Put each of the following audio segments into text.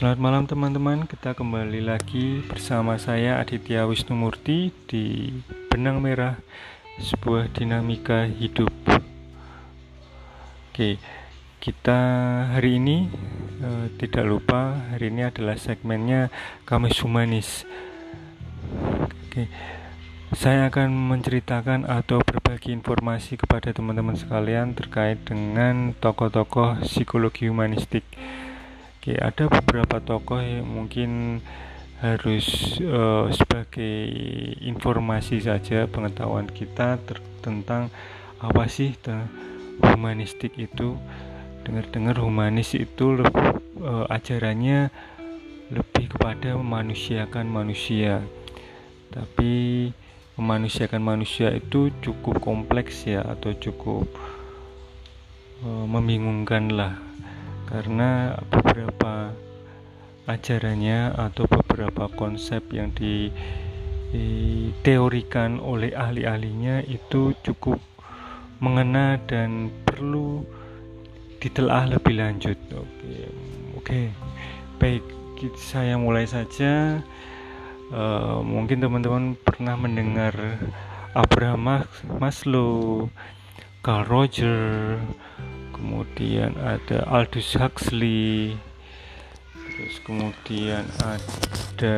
Selamat malam teman-teman, kita kembali lagi bersama saya Aditya Wisnumurti di Benang Merah, sebuah dinamika hidup. Oke, kita hari ini eh, tidak lupa hari ini adalah segmennya Kamis Humanis. Oke, saya akan menceritakan atau berbagi informasi kepada teman-teman sekalian terkait dengan tokoh-tokoh psikologi humanistik. Oke, ada beberapa tokoh yang mungkin harus uh, sebagai informasi saja pengetahuan kita tentang apa sih humanistik itu. Dengar-dengar humanis itu uh, ajarannya lebih kepada memanusiakan manusia. Tapi memanusiakan manusia itu cukup kompleks ya atau cukup uh, membingungkan lah karena beberapa ajarannya atau beberapa konsep yang diteorikan oleh ahli-ahlinya itu cukup mengena dan perlu ditelaah lebih lanjut. Oke, oke, baik, saya mulai saja. Uh, mungkin teman-teman pernah mendengar Abraham Maslow, Carl Roger, kemudian ada Aldous Huxley. Terus kemudian ada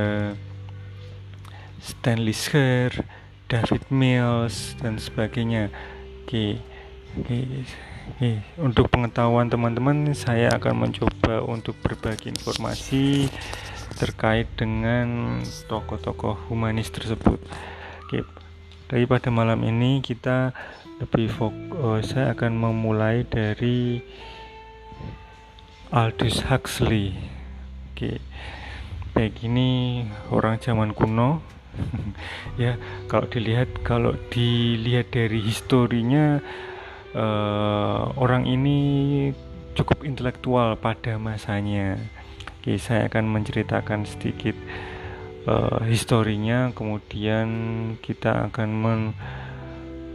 Stanley Scher David Mills dan sebagainya. Oke oke. Untuk pengetahuan teman-teman saya akan mencoba untuk berbagi informasi terkait dengan tokoh-tokoh humanis tersebut. Oke daripada malam ini kita lebih fokus saya akan memulai dari Aldous Huxley. Oke baik ini orang zaman kuno. Ya kalau dilihat kalau dilihat dari historinya uh, orang ini cukup intelektual pada masanya. Oke saya akan menceritakan sedikit uh, historinya kemudian kita akan men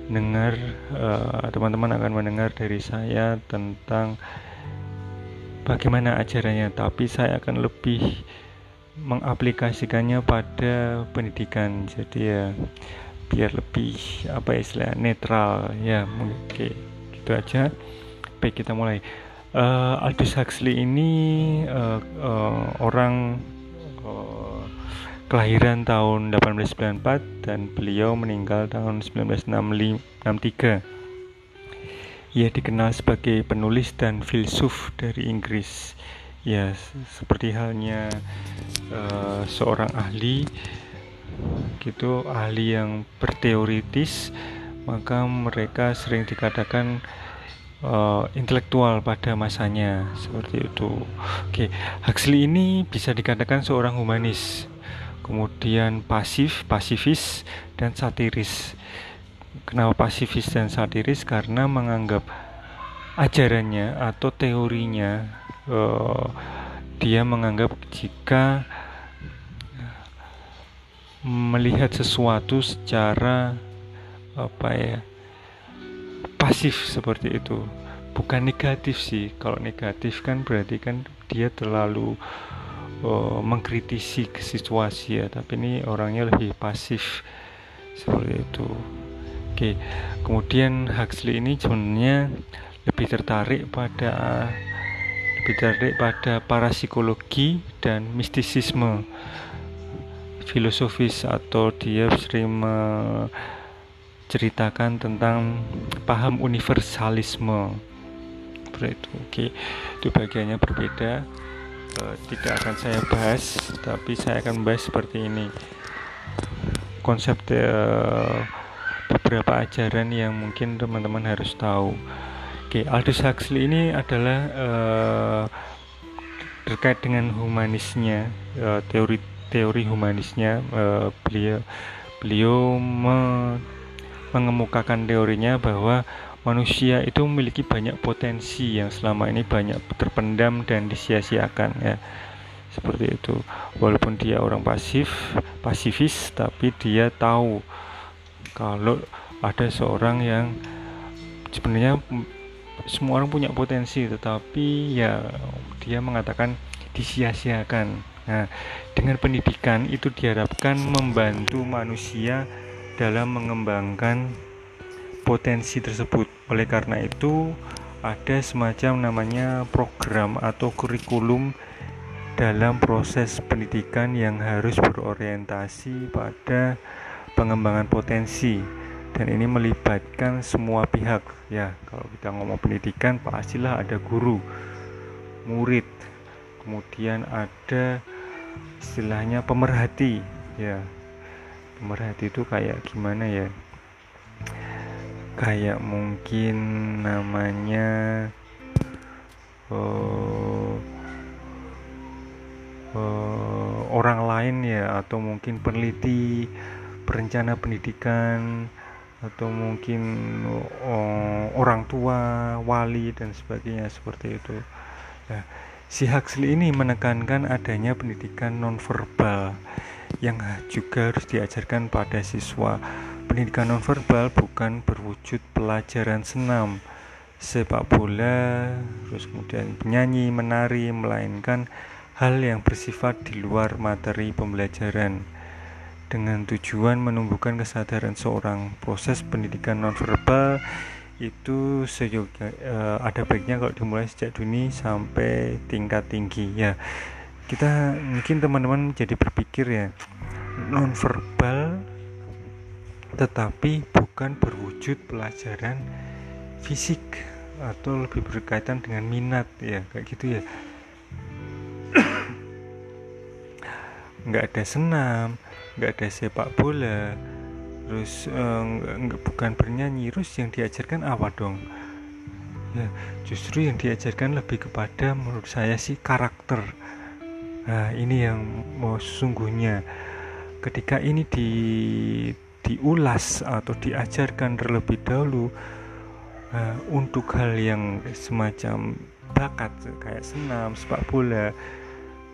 dengar eh, teman-teman uh, akan mendengar dari saya tentang bagaimana ajarannya. Tapi saya akan lebih mengaplikasikannya pada pendidikan. Jadi ya biar lebih apa ya istilah netral. Ya oke gitu aja. Baik kita mulai. Uh, Aldous Huxley ini uh, uh, orang uh, kelahiran tahun 1894 dan beliau meninggal tahun 1963. Ia dikenal sebagai penulis dan filsuf dari Inggris. Ya, seperti halnya uh, seorang ahli gitu, ahli yang berteoritis, maka mereka sering dikatakan uh, intelektual pada masanya seperti itu. Oke, Huxley ini bisa dikatakan seorang humanis kemudian pasif, pasifis, dan satiris. Kenapa pasifis dan satiris? Karena menganggap ajarannya atau teorinya uh, dia menganggap jika melihat sesuatu secara apa ya pasif seperti itu bukan negatif sih kalau negatif kan berarti kan dia terlalu uh, mengkritisi situasi ya tapi ini orangnya lebih pasif seperti itu. Oke kemudian Huxley ini sebenarnya lebih tertarik pada lebih tertarik pada parapsikologi dan mistisisme. Filosofis atau dia sering menceritakan tentang paham universalisme. Seperti itu oke. Itu bagiannya berbeda uh, tidak akan saya bahas tapi saya akan bahas seperti ini. Konsep uh, beberapa ajaran yang mungkin teman-teman harus tahu. Oke, Aldous Huxley ini adalah uh, terkait dengan humanisnya, uh, teori teori humanisnya, uh, beliau beliau me, mengemukakan teorinya bahwa manusia itu memiliki banyak potensi yang selama ini banyak terpendam dan disia-siakan ya seperti itu walaupun dia orang pasif pasifis tapi dia tahu kalau ada seorang yang sebenarnya semua orang punya potensi tetapi ya dia mengatakan disia-siakan. Nah, dengan pendidikan itu diharapkan membantu manusia dalam mengembangkan potensi tersebut. Oleh karena itu, ada semacam namanya program atau kurikulum dalam proses pendidikan yang harus berorientasi pada pengembangan potensi. Dan ini melibatkan semua pihak. Ya kalau kita ngomong pendidikan pastilah ada guru murid kemudian ada istilahnya pemerhati. Ya pemerhati itu kayak gimana ya kayak mungkin namanya uh, uh, orang lain ya atau mungkin peneliti perencana pendidikan atau mungkin uh, orang tua, wali dan sebagainya seperti itu. Nah, si Huxley ini menekankan adanya pendidikan nonverbal yang juga harus diajarkan pada siswa. Pendidikan nonverbal bukan berwujud pelajaran senam sepak bola, terus kemudian menyanyi, menari, melainkan hal yang bersifat di luar materi pembelajaran. Dengan tujuan menumbuhkan kesadaran seorang proses pendidikan nonverbal itu seyoga, uh, ada baiknya kalau dimulai sejak dini sampai tingkat tinggi. Ya kita mungkin teman-teman jadi berpikir ya nonverbal tetapi bukan berwujud pelajaran fisik atau lebih berkaitan dengan minat ya kayak gitu ya. Nggak ada senam nggak ada sepak bola terus eh, nggak bukan bernyanyi terus yang diajarkan apa dong? Ya justru yang diajarkan lebih kepada menurut saya sih karakter. Nah ini yang mau sesungguhnya. Ketika ini di diulas atau diajarkan terlebih dahulu uh, untuk hal yang semacam bakat kayak senam sepak bola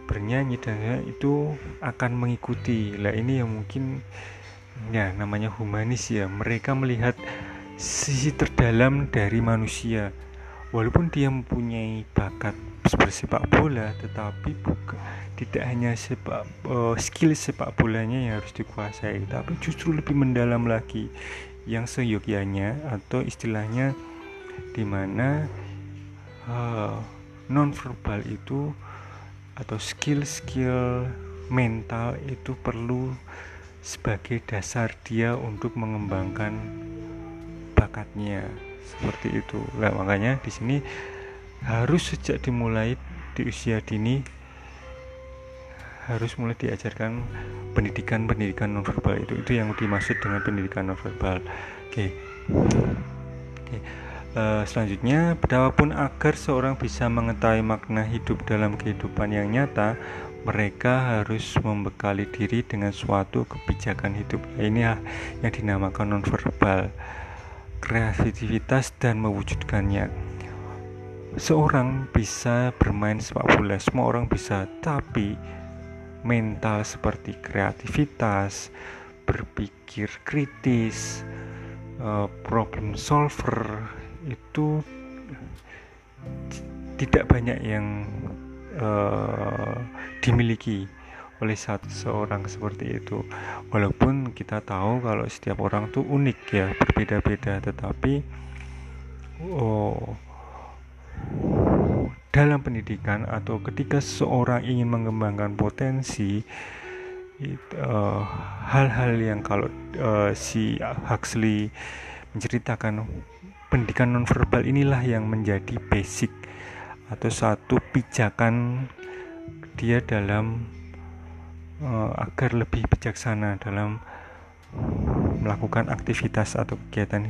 bernyanyi dan ya, itu akan mengikuti. Lah ini yang mungkin ya namanya humanis ya. Mereka melihat sisi terdalam dari manusia. Walaupun dia mempunyai bakat bersepak bola tetapi bukan tidak hanya sepak uh, skill sepak bolanya yang harus dikuasai tapi justru lebih mendalam lagi yang seyogyanya atau istilahnya di mana uh, nonverbal itu atau skill-skill mental itu perlu sebagai dasar dia untuk mengembangkan bakatnya seperti itu. Nah, makanya di sini harus sejak dimulai di usia dini harus mulai diajarkan pendidikan-pendidikan nonverbal itu itu yang dimaksud dengan pendidikan nonverbal. Oke. Oke. Uh, selanjutnya, betapapun agar seorang bisa mengetahui makna hidup dalam kehidupan yang nyata, mereka harus membekali diri dengan suatu kebijakan hidup. Nah, ini yang dinamakan nonverbal, kreativitas dan mewujudkannya. Seorang bisa bermain sepak bola, semua orang bisa, tapi mental seperti kreativitas, berpikir kritis, uh, problem solver itu tidak banyak yang uh, dimiliki oleh satu seorang seperti itu. Walaupun kita tahu kalau setiap orang tuh unik ya berbeda-beda tetapi oh dalam pendidikan atau ketika seorang ingin mengembangkan potensi eh, hal-hal uh, yang kalau uh, si Huxley menceritakan pendidikan nonverbal inilah yang menjadi basic atau satu pijakan dia dalam uh, agar lebih bijaksana dalam melakukan aktivitas atau kegiatan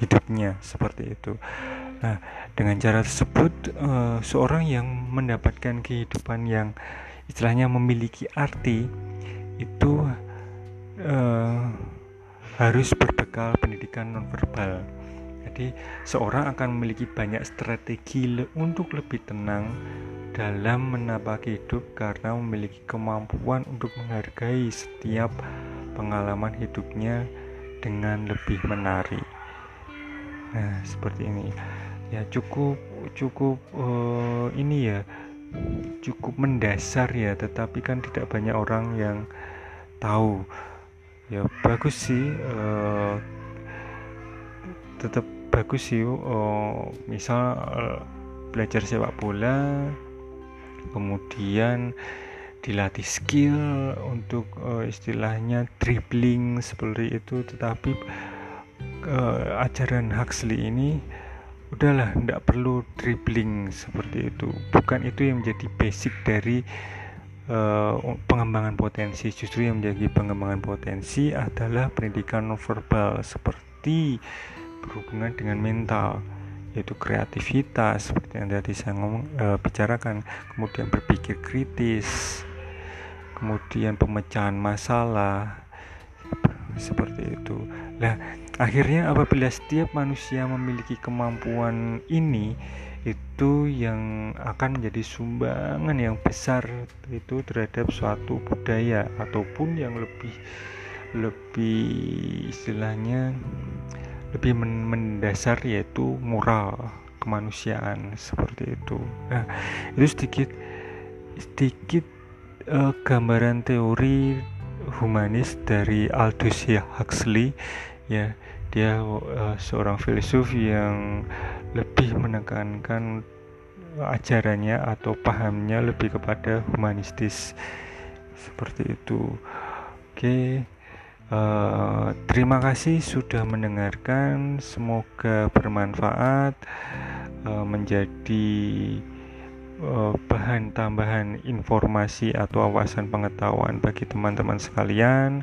hidupnya seperti itu. Nah, dengan cara tersebut uh, seorang yang mendapatkan kehidupan yang istilahnya memiliki arti itu uh, harus berbekal pendidikan nonverbal jadi seorang akan memiliki banyak strategi untuk lebih tenang dalam menapak hidup karena memiliki kemampuan untuk menghargai setiap pengalaman hidupnya dengan lebih menarik. Nah, seperti ini. Ya cukup cukup uh, ini ya cukup mendasar ya tetapi kan tidak banyak orang yang tahu. Ya bagus sih uh, tetap bagus sih uh, misal uh, belajar sepak bola kemudian dilatih skill untuk uh, istilahnya dribbling seperti itu tetapi uh, ajaran Huxley ini udahlah tidak perlu dribbling seperti itu. Bukan itu yang menjadi basic dari uh, pengembangan potensi. Justru yang menjadi pengembangan potensi adalah pendidikan nonverbal seperti berhubungan dengan mental yaitu kreativitas seperti yang tadi saya ngomong e, bicarakan. Kemudian berpikir kritis kemudian pemecahan masalah seperti itu nah akhirnya apabila setiap manusia memiliki kemampuan ini itu yang akan menjadi sumbangan yang besar itu terhadap suatu budaya ataupun yang lebih lebih istilahnya lebih mendasar yaitu moral kemanusiaan seperti itu. Nah, itu sedikit sedikit uh, gambaran teori humanis dari Aldous Huxley ya dia uh, seorang filsuf yang lebih menekankan ajarannya atau pahamnya lebih kepada humanistis seperti itu oke. Uh, terima kasih sudah mendengarkan. Semoga bermanfaat, uh, menjadi bahan tambahan informasi atau wawasan pengetahuan bagi teman-teman sekalian.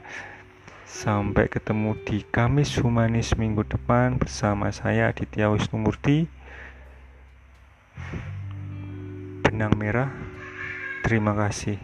Sampai ketemu di Kamis Humanis minggu depan bersama saya Aditya Wisnumurti. Benang merah. Terima kasih.